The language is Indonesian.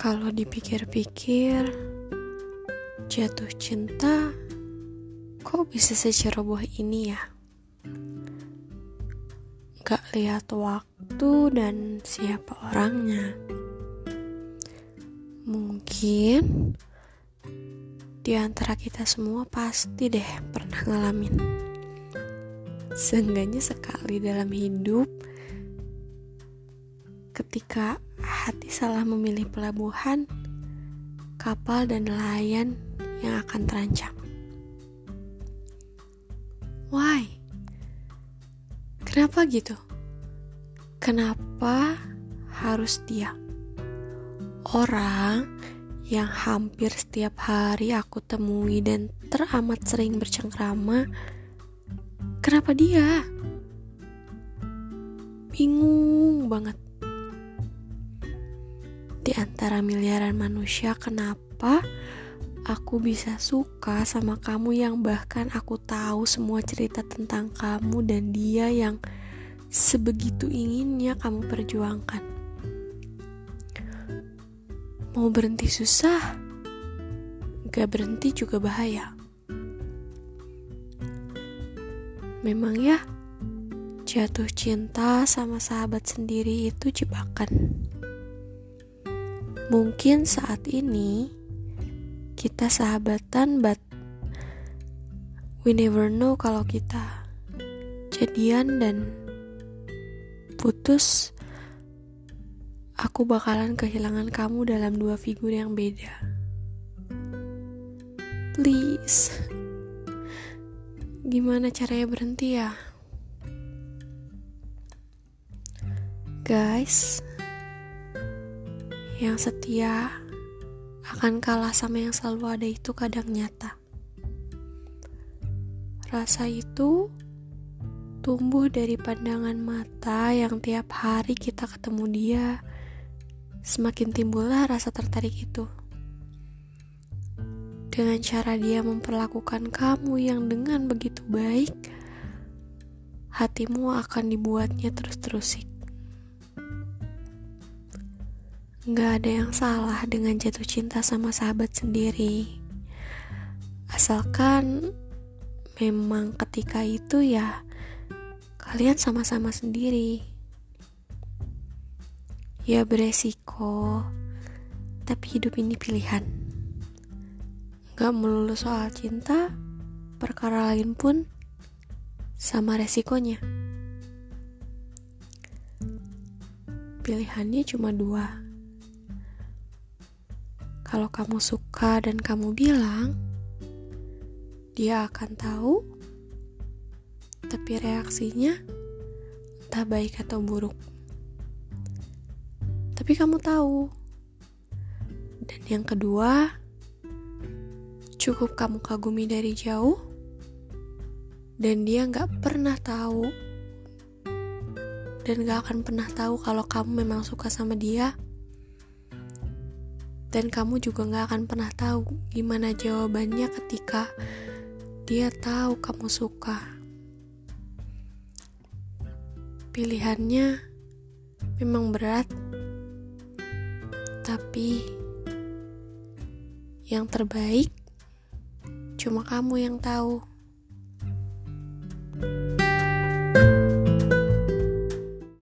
Kalau dipikir-pikir, jatuh cinta kok bisa seceroboh ini ya? Gak lihat waktu dan siapa orangnya. Mungkin di antara kita semua pasti deh pernah ngalamin. Seenggaknya sekali dalam hidup ketika hati salah memilih pelabuhan, kapal dan nelayan yang akan terancam. Why? Kenapa gitu? Kenapa harus dia? Orang yang hampir setiap hari aku temui dan teramat sering bercengkrama, kenapa dia? Bingung banget antara miliaran manusia, kenapa aku bisa suka sama kamu yang bahkan aku tahu semua cerita tentang kamu dan dia yang sebegitu inginnya kamu perjuangkan. Mau berhenti susah, gak berhenti juga bahaya. Memang ya, jatuh cinta sama sahabat sendiri itu jebakan. Mungkin saat ini kita sahabatan, but we never know kalau kita jadian dan putus. Aku bakalan kehilangan kamu dalam dua figur yang beda. Please, gimana caranya berhenti ya? Guys, yang setia akan kalah sama yang selalu ada itu kadang nyata. Rasa itu tumbuh dari pandangan mata yang tiap hari kita ketemu dia, semakin timbullah rasa tertarik itu. Dengan cara dia memperlakukan kamu yang dengan begitu baik, hatimu akan dibuatnya terus-terusik. Gak ada yang salah dengan jatuh cinta sama sahabat sendiri. Asalkan memang ketika itu ya kalian sama-sama sendiri. Ya beresiko, tapi hidup ini pilihan. Gak melulu soal cinta, perkara lain pun sama resikonya. Pilihannya cuma dua kalau kamu suka dan kamu bilang, dia akan tahu, tapi reaksinya entah baik atau buruk. Tapi kamu tahu. Dan yang kedua, cukup kamu kagumi dari jauh, dan dia nggak pernah tahu, dan gak akan pernah tahu kalau kamu memang suka sama dia dan kamu juga gak akan pernah tahu gimana jawabannya ketika dia tahu kamu suka. Pilihannya memang berat, tapi yang terbaik cuma kamu yang tahu. thank you